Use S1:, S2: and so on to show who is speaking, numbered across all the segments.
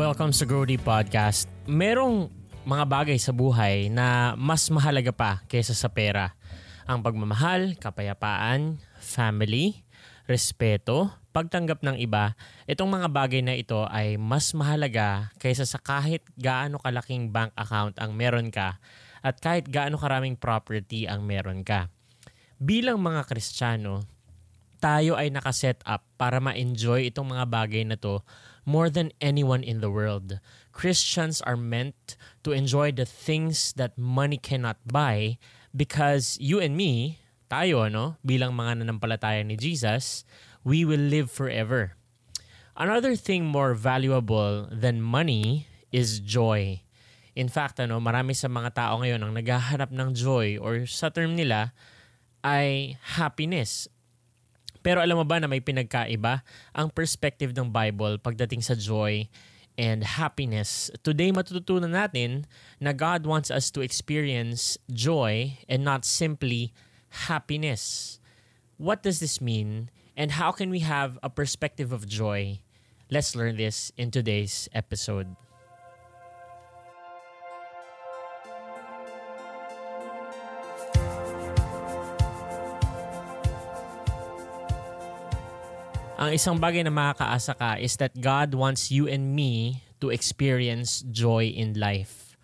S1: Welcome sa Grody Podcast. Merong mga bagay sa buhay na mas mahalaga pa kaysa sa pera. Ang pagmamahal, kapayapaan, family, respeto, pagtanggap ng iba, itong mga bagay na ito ay mas mahalaga kaysa sa kahit gaano kalaking bank account ang meron ka at kahit gaano karaming property ang meron ka. Bilang mga Kristiyano, tayo ay nakaset up para ma-enjoy itong mga bagay na to more than anyone in the world. Christians are meant to enjoy the things that money cannot buy because you and me, tayo no, bilang mga nanampalataya ni Jesus, we will live forever. Another thing more valuable than money is joy. In fact, ano, marami sa mga tao ngayon ang naghahanap ng joy or sa term nila ay happiness pero alam mo ba na may pinagkaiba ang perspective ng Bible pagdating sa joy and happiness. Today matututunan natin na God wants us to experience joy and not simply happiness. What does this mean and how can we have a perspective of joy? Let's learn this in today's episode. Ang isang bagay na makakaasa ka is that God wants you and me to experience joy in life.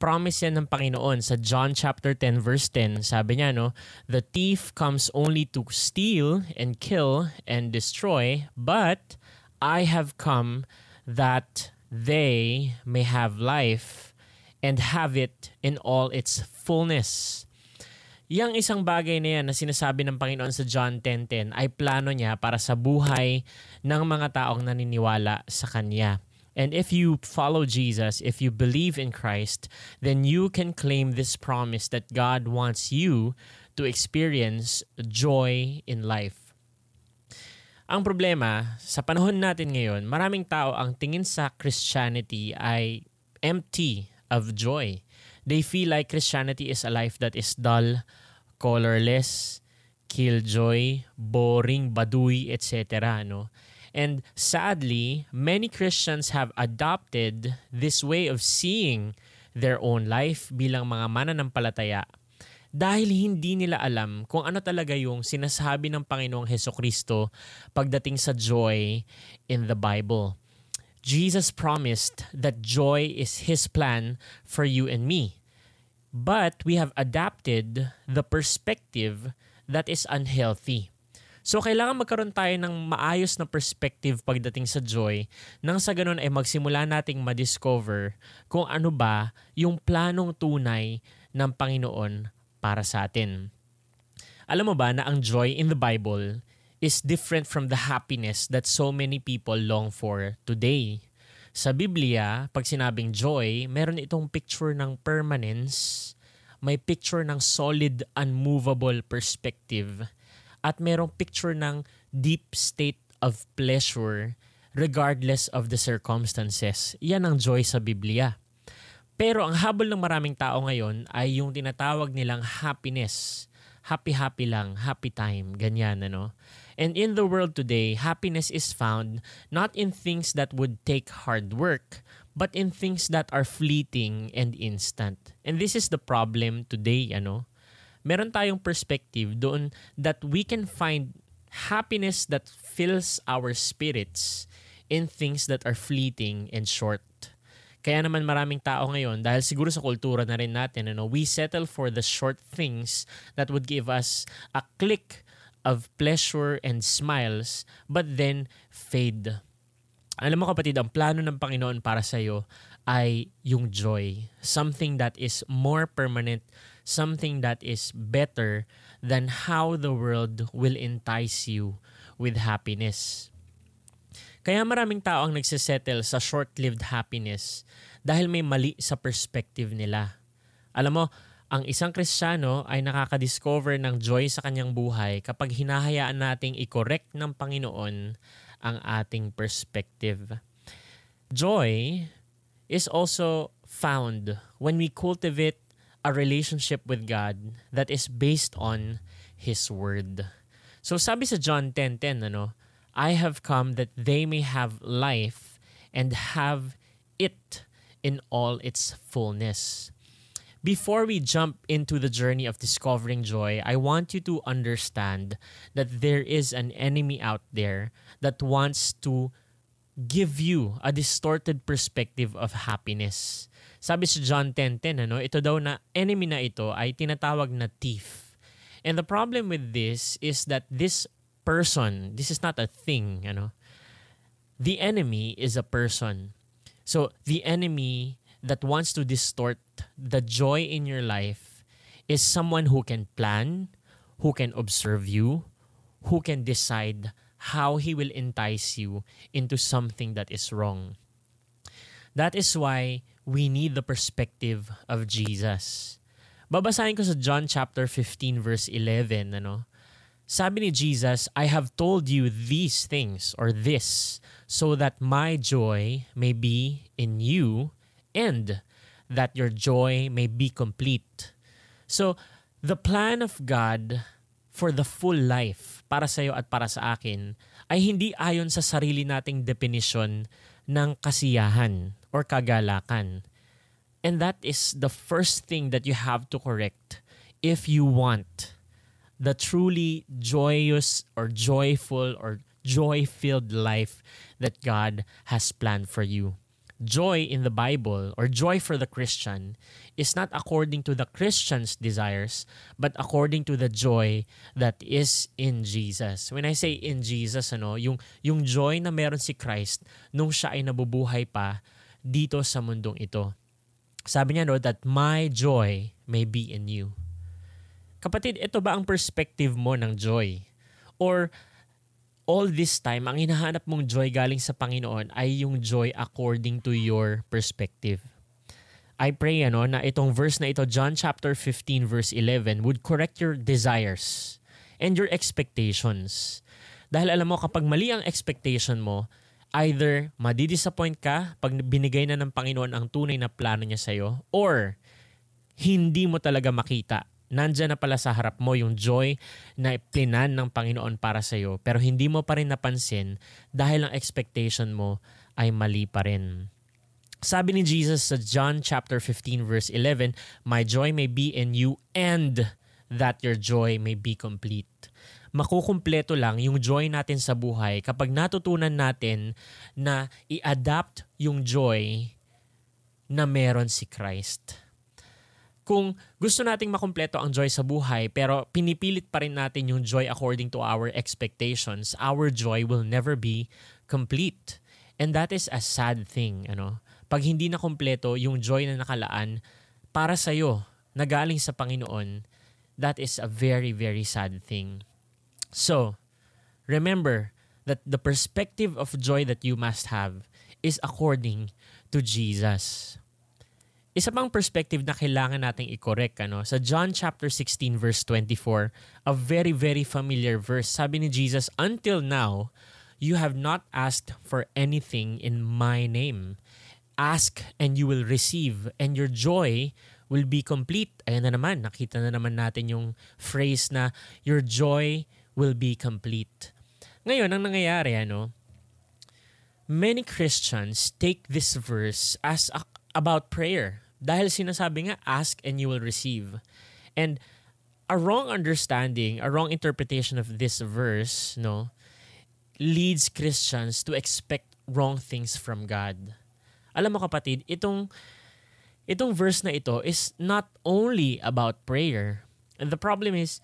S1: Promise yan ng Panginoon sa John chapter 10 verse 10. Sabi niya, no, The thief comes only to steal and kill and destroy, but I have come that they may have life and have it in all its fullness. Yang isang bagay na yan na sinasabi ng Panginoon sa John 10.10 ay plano niya para sa buhay ng mga taong naniniwala sa Kanya. And if you follow Jesus, if you believe in Christ, then you can claim this promise that God wants you to experience joy in life. Ang problema, sa panahon natin ngayon, maraming tao ang tingin sa Christianity ay empty of joy. They feel like Christianity is a life that is dull, colorless, killjoy, boring, baduy, etc. No? And sadly, many Christians have adopted this way of seeing their own life bilang mga mananampalataya dahil hindi nila alam kung ano talaga yung sinasabi ng Panginoong Heso Kristo pagdating sa joy in the Bible. Jesus promised that joy is His plan for you and me. But we have adapted the perspective that is unhealthy. So kailangan magkaroon tayo ng maayos na perspective pagdating sa joy nang sa ganun ay magsimula nating ma-discover kung ano ba yung planong tunay ng Panginoon para sa atin. Alam mo ba na ang joy in the Bible is different from the happiness that so many people long for today. Sa Biblia, pag sinabing joy, meron itong picture ng permanence, may picture ng solid, unmovable perspective, at merong picture ng deep state of pleasure regardless of the circumstances. Yan ang joy sa Biblia. Pero ang habol ng maraming tao ngayon ay yung tinatawag nilang happiness happy-happy lang, happy time, ganyan, ano. And in the world today, happiness is found not in things that would take hard work, but in things that are fleeting and instant. And this is the problem today, ano. Meron tayong perspective doon that we can find happiness that fills our spirits in things that are fleeting and short. Kaya naman maraming tao ngayon, dahil siguro sa kultura na rin natin, ano, we settle for the short things that would give us a click of pleasure and smiles, but then fade. Alam mo kapatid, ang plano ng Panginoon para sa iyo ay yung joy. Something that is more permanent, something that is better than how the world will entice you with happiness. Kaya maraming tao ang nagsisettle sa short-lived happiness dahil may mali sa perspective nila. Alam mo, ang isang Kristiyano ay nakaka-discover ng joy sa kanyang buhay kapag hinahayaan nating i-correct ng Panginoon ang ating perspective. Joy is also found when we cultivate a relationship with God that is based on His Word. So sabi sa John 10.10, ano, I have come that they may have life and have it in all its fullness. Before we jump into the journey of discovering joy, I want you to understand that there is an enemy out there that wants to give you a distorted perspective of happiness. Sabi sa John 10.10, ano, ito daw na enemy na ito ay tinatawag na thief. And the problem with this is that this person, this is not a thing, ano. The enemy is a person. So the enemy that wants to distort the joy in your life is someone who can plan, who can observe you, who can decide how he will entice you into something that is wrong. That is why we need the perspective of Jesus. Babasahin ko sa John chapter 15 verse 11, ano? Sabi ni Jesus, I have told you these things or this so that my joy may be in you and that your joy may be complete. So, the plan of God for the full life para sa iyo at para sa akin ay hindi ayon sa sarili nating definition ng kasiyahan or kagalakan. And that is the first thing that you have to correct if you want the truly joyous or joyful or joy-filled life that God has planned for you joy in the Bible or joy for the Christian is not according to the Christian's desires, but according to the joy that is in Jesus. When I say in Jesus, ano, yung, yung joy na meron si Christ nung siya ay nabubuhay pa dito sa mundong ito. Sabi niya no, that my joy may be in you. Kapatid, ito ba ang perspective mo ng joy? Or all this time, ang hinahanap mong joy galing sa Panginoon ay yung joy according to your perspective. I pray ano, na itong verse na ito, John chapter 15 verse 11, would correct your desires and your expectations. Dahil alam mo, kapag mali ang expectation mo, either madidisappoint ka pag binigay na ng Panginoon ang tunay na plano niya sa'yo, or hindi mo talaga makita nandyan na pala sa harap mo yung joy na plinan ng Panginoon para sa iyo pero hindi mo pa rin napansin dahil ang expectation mo ay mali pa rin. Sabi ni Jesus sa John chapter 15 verse 11, My joy may be in you and that your joy may be complete. Makukumpleto lang yung joy natin sa buhay kapag natutunan natin na i-adapt yung joy na meron si Christ kung gusto nating makumpleto ang joy sa buhay pero pinipilit pa rin natin yung joy according to our expectations, our joy will never be complete. And that is a sad thing, ano? Pag hindi na kumpleto yung joy na nakalaan para sa iyo, na galing sa Panginoon, that is a very very sad thing. So, remember that the perspective of joy that you must have is according to Jesus. Isa pang perspective na kailangan nating i-correct ano, sa John chapter 16 verse 24, a very very familiar verse. Sabi ni Jesus, "Until now, you have not asked for anything in my name. Ask and you will receive and your joy will be complete." Ayan na naman, nakita na naman natin yung phrase na your joy will be complete. Ngayon, ang nangyayari ano, many Christians take this verse as a, about prayer dahil sinasabi nga, ask and you will receive. And a wrong understanding, a wrong interpretation of this verse, no, leads Christians to expect wrong things from God. Alam mo kapatid, itong itong verse na ito is not only about prayer. And the problem is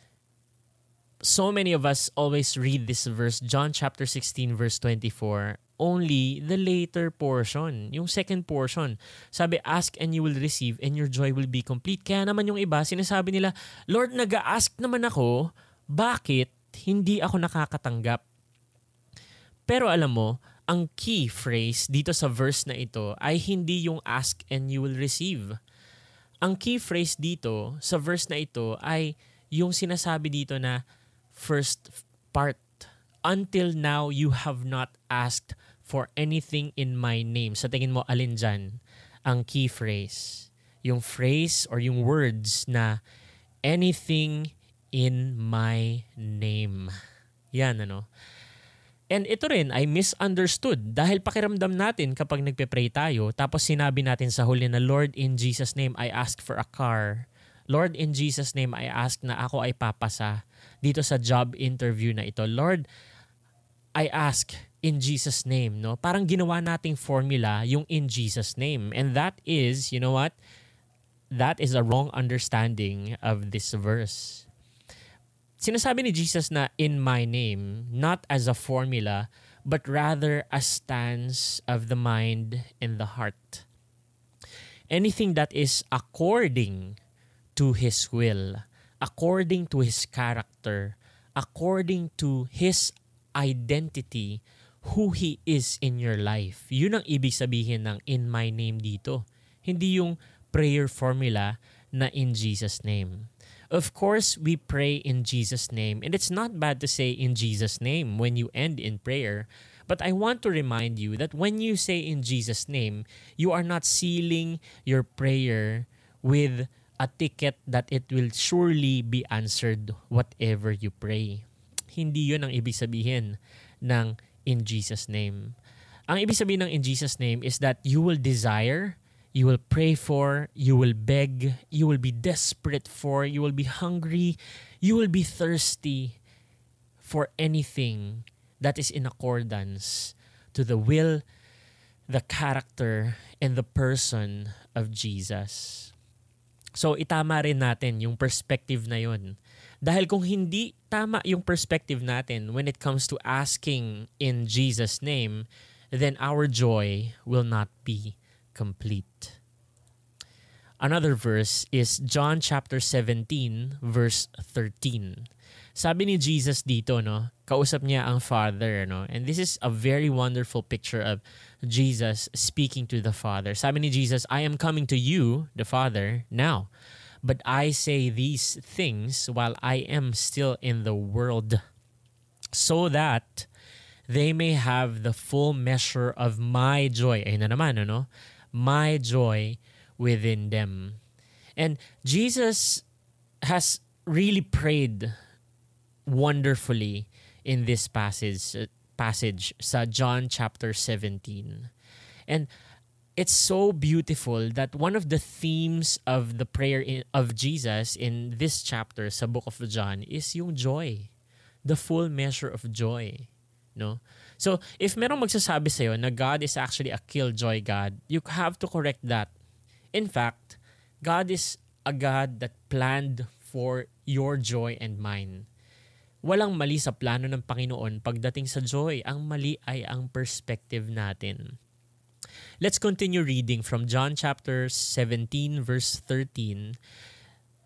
S1: so many of us always read this verse, John chapter 16 verse 24, only the later portion, yung second portion. Sabi, ask and you will receive and your joy will be complete. Kaya naman yung iba, sinasabi nila, Lord, nag-ask naman ako, bakit hindi ako nakakatanggap? Pero alam mo, ang key phrase dito sa verse na ito ay hindi yung ask and you will receive. Ang key phrase dito sa verse na ito ay yung sinasabi dito na first part. Until now, you have not asked for anything in my name. Sa tingin mo, alin dyan ang key phrase? Yung phrase or yung words na anything in my name. Yan, ano? And ito rin ay misunderstood dahil pakiramdam natin kapag nagpe-pray tayo tapos sinabi natin sa huli na Lord in Jesus name I ask for a car. Lord in Jesus name I ask na ako ay papasa dito sa job interview na ito. Lord, I ask in Jesus name, no? Parang ginawa nating formula yung in Jesus name. And that is, you know what? That is a wrong understanding of this verse sinasabi ni Jesus na in my name, not as a formula, but rather a stance of the mind and the heart. Anything that is according to His will, according to His character, according to His identity, who He is in your life. Yun ang ibig sabihin ng in my name dito. Hindi yung prayer formula na in Jesus name. Of course, we pray in Jesus' name, and it's not bad to say in Jesus' name when you end in prayer. But I want to remind you that when you say in Jesus' name, you are not sealing your prayer with a ticket that it will surely be answered whatever you pray. Hindi yun ang ibig sabihin ng in Jesus' name. Ang ibig sabihin ng in Jesus' name is that you will desire you will pray for, you will beg, you will be desperate for, you will be hungry, you will be thirsty for anything that is in accordance to the will, the character, and the person of Jesus. So itama rin natin yung perspective na yun. Dahil kung hindi tama yung perspective natin when it comes to asking in Jesus' name, then our joy will not be complete. Another verse is John chapter 17 verse 13. Sabi ni Jesus dito, no, kausap niya ang Father, no? And this is a very wonderful picture of Jesus speaking to the Father. Sabi ni Jesus, I am coming to you, the Father, now. But I say these things while I am still in the world, so that they may have the full measure of my joy. Ayun na naman, ano? My joy within them. And Jesus has really prayed wonderfully in this passage passage sa John chapter 17. And it's so beautiful that one of the themes of the prayer in, of Jesus in this chapter sa book of John is yung joy. The full measure of joy. No? So, if merong magsasabi sa'yo na God is actually a killjoy God, you have to correct that In fact, God is a God that planned for your joy and mine. Walang mali sa plano ng Panginoon pagdating sa joy. Ang mali ay ang perspective natin. Let's continue reading from John chapter 17 verse 13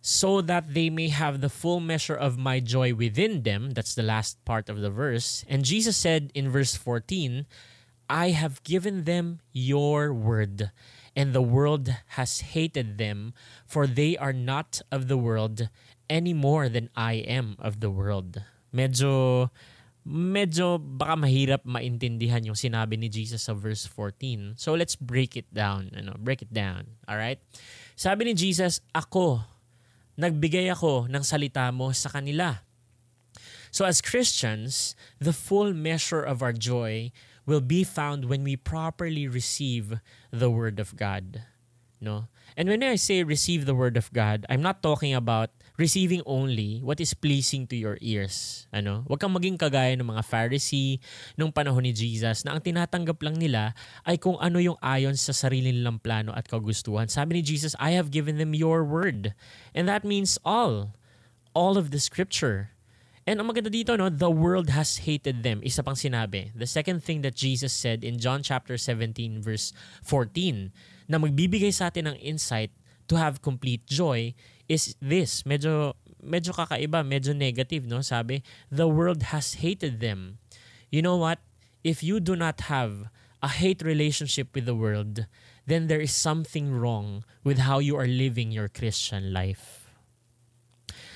S1: so that they may have the full measure of my joy within them. That's the last part of the verse. And Jesus said in verse 14, I have given them your word, and the world has hated them, for they are not of the world any more than I am of the world. Medyo medyo baka mahirap maintindihan yung sinabi ni Jesus sa verse 14. So let's break it down, ano, break it down. All right? Sabi ni Jesus, ako nagbigay ako ng salita mo sa kanila. So as Christians, the full measure of our joy will be found when we properly receive the word of God. No? And when I say receive the word of God, I'm not talking about receiving only what is pleasing to your ears. Ano? Huwag kang maging kagaya ng mga Pharisee nung panahon ni Jesus na ang tinatanggap lang nila ay kung ano yung ayon sa sarili nilang plano at kagustuhan. Sabi ni Jesus, I have given them your word. And that means all. All of the scripture. And ang maganda dito, no, the world has hated them. Isa pang sinabi. The second thing that Jesus said in John chapter 17 verse 14 na magbibigay sa atin ng insight to have complete joy is this. Medyo medyo kakaiba, medyo negative, no? Sabi, the world has hated them. You know what? If you do not have a hate relationship with the world, then there is something wrong with how you are living your Christian life.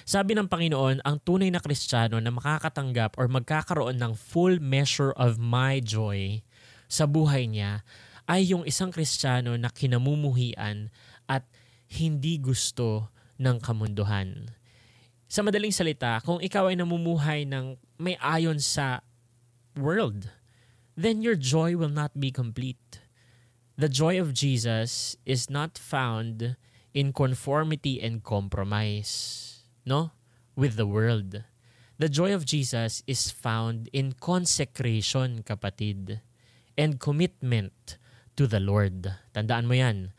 S1: Sabi ng Panginoon, ang tunay na Kristiyano na makakatanggap or magkakaroon ng full measure of my joy sa buhay niya ay yung isang Kristiyano na kinamumuhian at hindi gusto ng kamunduhan. Sa madaling salita, kung ikaw ay namumuhay ng may ayon sa world, then your joy will not be complete. The joy of Jesus is not found in conformity and compromise, no? With the world. The joy of Jesus is found in consecration, kapatid, and commitment to the Lord. Tandaan mo yan.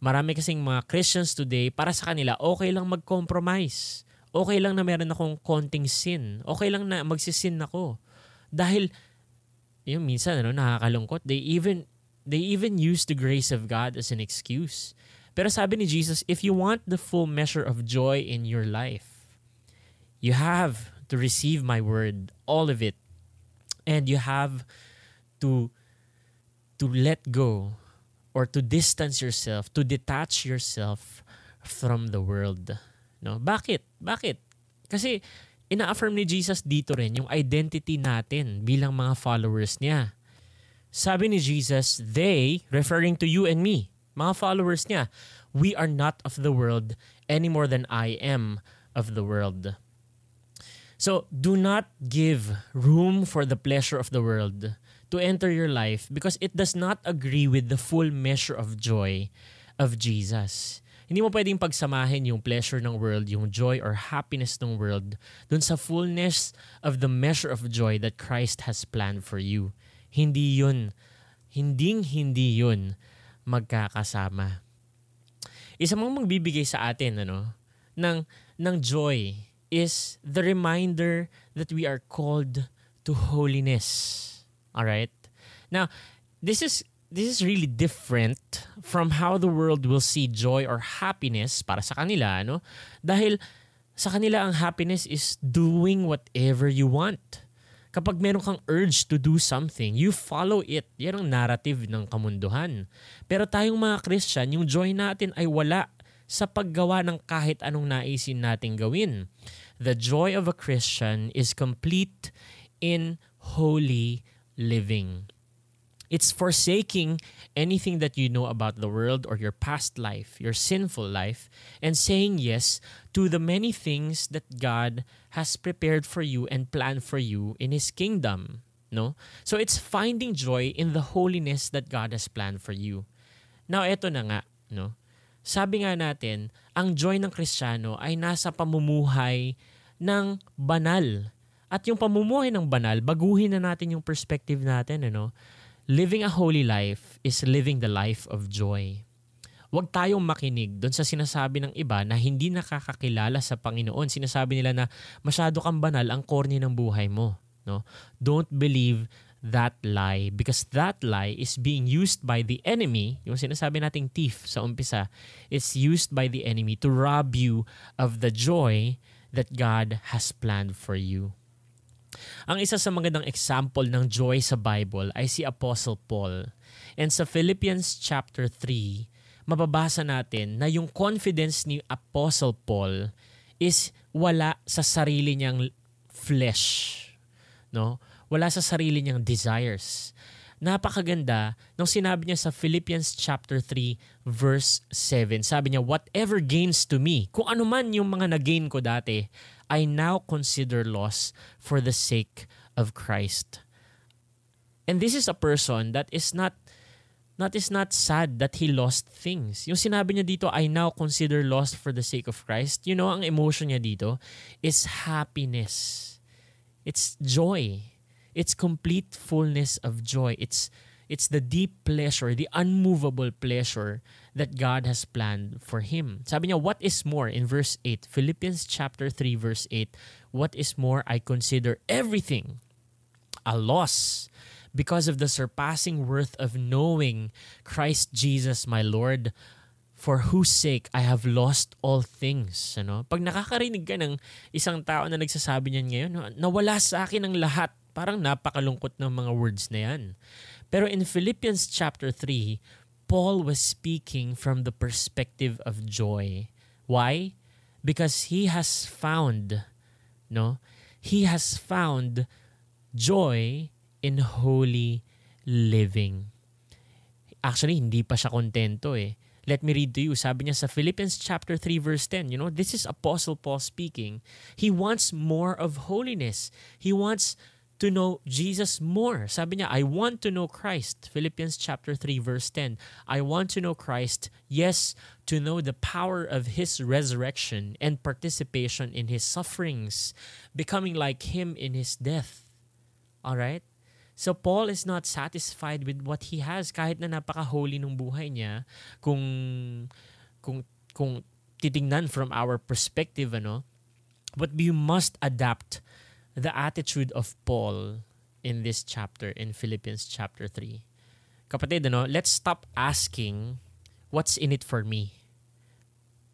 S1: Marami kasing mga Christians today, para sa kanila, okay lang mag-compromise. Okay lang na meron akong konting sin. Okay lang na magsisin ako. Dahil, yung minsan, ano, nakakalungkot, they even, they even use the grace of God as an excuse. Pero sabi ni Jesus, if you want the full measure of joy in your life, you have to receive my word, all of it. And you have to to let go or to distance yourself, to detach yourself from the world. No? Bakit? Bakit? Kasi ina-affirm ni Jesus dito rin yung identity natin bilang mga followers niya. Sabi ni Jesus, they, referring to you and me, mga followers niya, we are not of the world any more than I am of the world. So, do not give room for the pleasure of the world to enter your life because it does not agree with the full measure of joy of Jesus. Hindi mo pwedeng pagsamahin yung pleasure ng world, yung joy or happiness ng world dun sa fullness of the measure of joy that Christ has planned for you. Hindi yun. Hinding hindi yun magkakasama. Isa mong magbibigay sa atin ano, ng, ng joy is the reminder that we are called to holiness. All right? Now, this is this is really different from how the world will see joy or happiness para sa kanila, no? Dahil sa kanila ang happiness is doing whatever you want. Kapag meron kang urge to do something, you follow it. Yan ang narrative ng kamunduhan. Pero tayong mga Christian, yung joy natin ay wala sa paggawa ng kahit anong naisin nating gawin. The joy of a Christian is complete in holy living. It's forsaking anything that you know about the world or your past life, your sinful life, and saying yes to the many things that God has prepared for you and planned for you in His kingdom. No? So it's finding joy in the holiness that God has planned for you. Now, eto na nga. No? Sabi nga natin, ang joy ng Kristiyano ay nasa pamumuhay ng banal at yung pamumuhay ng banal, baguhin na natin yung perspective natin. Ano? Living a holy life is living the life of joy. Huwag tayong makinig doon sa sinasabi ng iba na hindi nakakakilala sa Panginoon. Sinasabi nila na masyado kang banal ang corny ng buhay mo. No? Don't believe that lie because that lie is being used by the enemy, yung sinasabi nating thief sa umpisa, is used by the enemy to rob you of the joy that God has planned for you. Ang isa sa magandang example ng joy sa Bible ay si Apostle Paul. And sa Philippians chapter 3, mababasa natin na yung confidence ni Apostle Paul is wala sa sarili niyang flesh. No? Wala sa sarili niyang desires. Napakaganda nung sinabi niya sa Philippians chapter 3 verse 7. Sabi niya, whatever gains to me, kung ano man yung mga nagain ko dati, I now consider loss for the sake of Christ. And this is a person that is not not is not sad that he lost things. Yung sinabi niya dito, I now consider lost for the sake of Christ. You know, ang emotion niya dito is happiness. It's joy. It's complete fullness of joy. It's It's the deep pleasure, the unmovable pleasure that God has planned for him. Sabi niya, what is more in verse 8, Philippians chapter 3 verse 8, what is more I consider everything a loss because of the surpassing worth of knowing Christ Jesus my Lord for whose sake I have lost all things. Ano? Pag nakakarinig ka ng isang tao na nagsasabi niyan ngayon, nawala sa akin ang lahat. Parang napakalungkot ng mga words na yan. Pero in Philippians chapter 3, Paul was speaking from the perspective of joy. Why? Because he has found, no? He has found joy in holy living. Actually, hindi pa siya kontento eh. Let me read to you. Sabi niya sa Philippians chapter 3 verse 10, you know, this is Apostle Paul speaking. He wants more of holiness. He wants to know Jesus more. Sabi niya, I want to know Christ. Philippians chapter 3 verse 10. I want to know Christ, yes, to know the power of his resurrection and participation in his sufferings, becoming like him in his death. All right? So Paul is not satisfied with what he has kahit na napaka-holy ng buhay niya kung kung kung titingnan from our perspective ano but you must adapt the attitude of Paul in this chapter, in Philippians chapter 3. Kapatid, ano, let's stop asking, what's in it for me?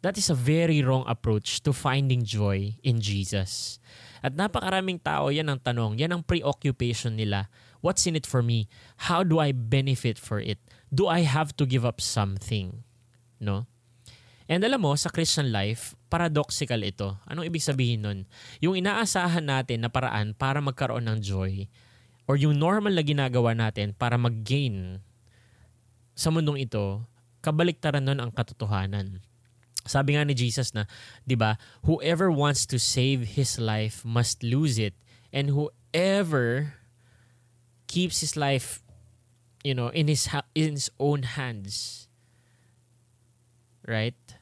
S1: That is a very wrong approach to finding joy in Jesus. At napakaraming tao, yan ang tanong, yan ang preoccupation nila. What's in it for me? How do I benefit for it? Do I have to give up something? No? And alam mo, sa Christian life, paradoxical ito. Anong ibig sabihin nun? Yung inaasahan natin na paraan para magkaroon ng joy or yung normal na ginagawa natin para mag-gain sa mundong ito, kabaliktaran nun ang katotohanan. Sabi nga ni Jesus na, 'di ba, whoever wants to save his life must lose it and whoever keeps his life you know in his ha- in his own hands right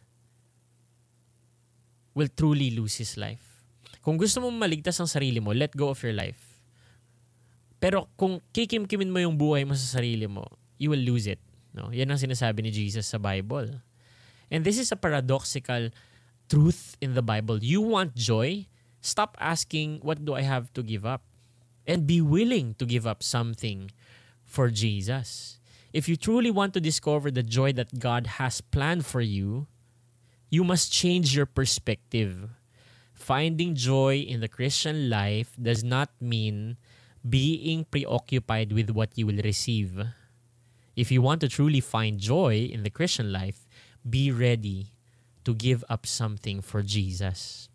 S1: will truly lose his life. Kung gusto mo maligtas ang sarili mo, let go of your life. Pero kung kikim-kimin mo yung buhay mo sa sarili mo, you will lose it. No? Yan ang sinasabi ni Jesus sa Bible. And this is a paradoxical truth in the Bible. You want joy? Stop asking, what do I have to give up? And be willing to give up something for Jesus. If you truly want to discover the joy that God has planned for you, you must change your perspective. Finding joy in the Christian life does not mean being preoccupied with what you will receive. If you want to truly find joy in the Christian life, be ready to give up something for Jesus.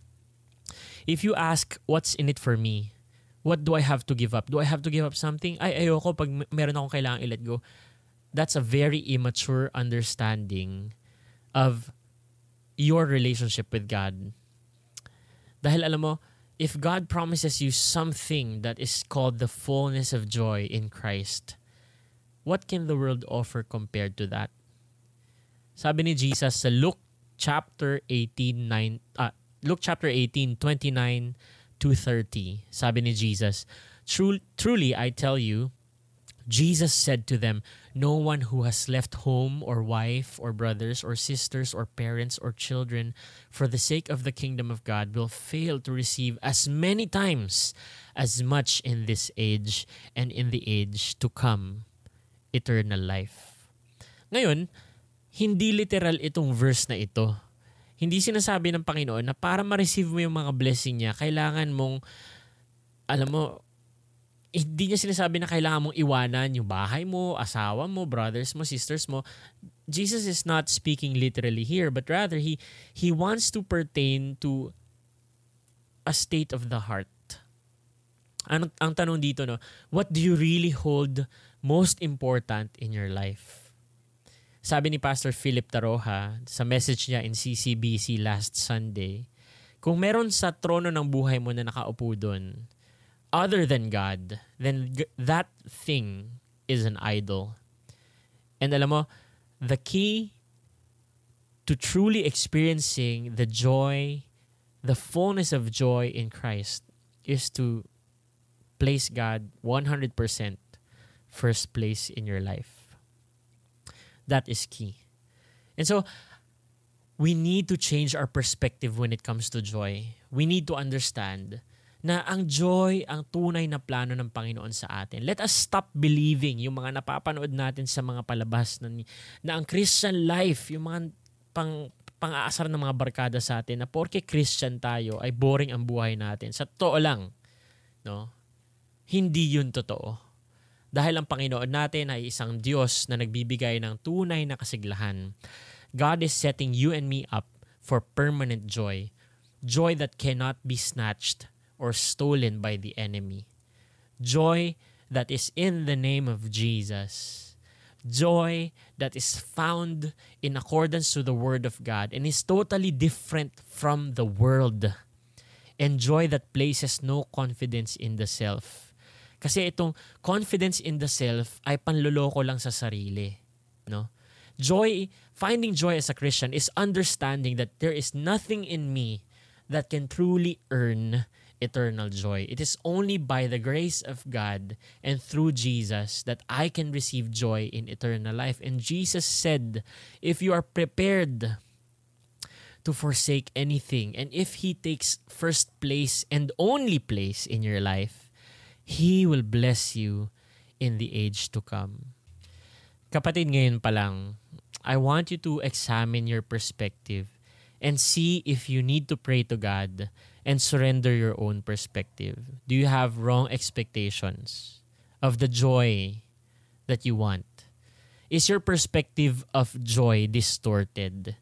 S1: If you ask, what's in it for me? What do I have to give up? Do I have to give up something? Ay, ayoko pag meron akong kailangan i-let go. That's a very immature understanding of your relationship with God. Dahil alam mo, if God promises you something that is called the fullness of joy in Christ, what can the world offer compared to that? Sabi ni Jesus sa Luke chapter 18, 9, uh, Luke chapter 18, 29 to 30. Sabi ni Jesus, Truly I tell you, Jesus said to them, No one who has left home or wife or brothers or sisters or parents or children for the sake of the kingdom of God will fail to receive as many times as much in this age and in the age to come eternal life. Ngayon, hindi literal itong verse na ito. Hindi sinasabi ng Panginoon na para ma-receive mo yung mga blessing niya, kailangan mong, alam mo, hindi niya sinasabi na kailangan mong iwanan yung bahay mo, asawa mo, brothers mo, sisters mo. Jesus is not speaking literally here, but rather he he wants to pertain to a state of the heart. Ang, ang tanong dito, no, what do you really hold most important in your life? Sabi ni Pastor Philip Taroha sa message niya in CCBC last Sunday, kung meron sa trono ng buhay mo na nakaupo doon, other than God, then that thing is an idol. And alam mo, the key to truly experiencing the joy, the fullness of joy in Christ is to place God 100% first place in your life. That is key. And so, we need to change our perspective when it comes to joy. We need to understand na ang joy ang tunay na plano ng Panginoon sa atin. Let us stop believing yung mga napapanood natin sa mga palabas na, na ang Christian life, yung mga pang pang-aasar ng mga barkada sa atin na porke Christian tayo ay boring ang buhay natin. Sa totoo lang, no? Hindi yun totoo. Dahil ang Panginoon natin ay isang Diyos na nagbibigay ng tunay na kasiglahan. God is setting you and me up for permanent joy. Joy that cannot be snatched or stolen by the enemy. Joy that is in the name of Jesus. Joy that is found in accordance to the Word of God and is totally different from the world. And joy that places no confidence in the self, Kasi itong confidence in the self ay panloloko lang sa sarili. No? Joy, finding joy as a Christian is understanding that there is nothing in me that can truly earn eternal joy. It is only by the grace of God and through Jesus that I can receive joy in eternal life. And Jesus said, if you are prepared to forsake anything, and if He takes first place and only place in your life, He will bless you in the age to come. Kapatid, ngayon pa lang, I want you to examine your perspective and see if you need to pray to God and surrender your own perspective? Do you have wrong expectations of the joy that you want? Is your perspective of joy distorted?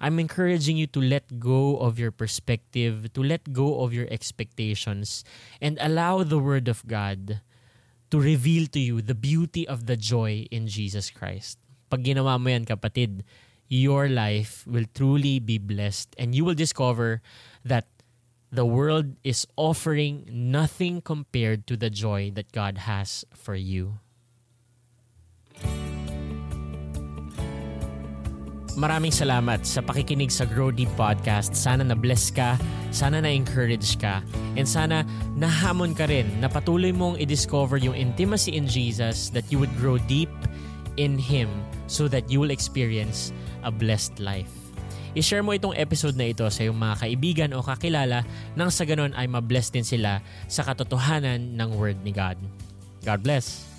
S1: I'm encouraging you to let go of your perspective, to let go of your expectations, and allow the Word of God to reveal to you the beauty of the joy in Jesus Christ. Pag ginawa mo yan, kapatid, your life will truly be blessed and you will discover that the world is offering nothing compared to the joy that God has for you. Maraming salamat sa pakikinig sa Grow Deep Podcast. Sana na-bless ka, sana na-encourage ka, and sana nahamon ka rin na patuloy mong i-discover yung intimacy in Jesus that you would grow deep in Him so that you will experience a blessed life i-share mo itong episode na ito sa iyong mga kaibigan o kakilala nang sa ganon ay mabless din sila sa katotohanan ng Word ni God. God bless!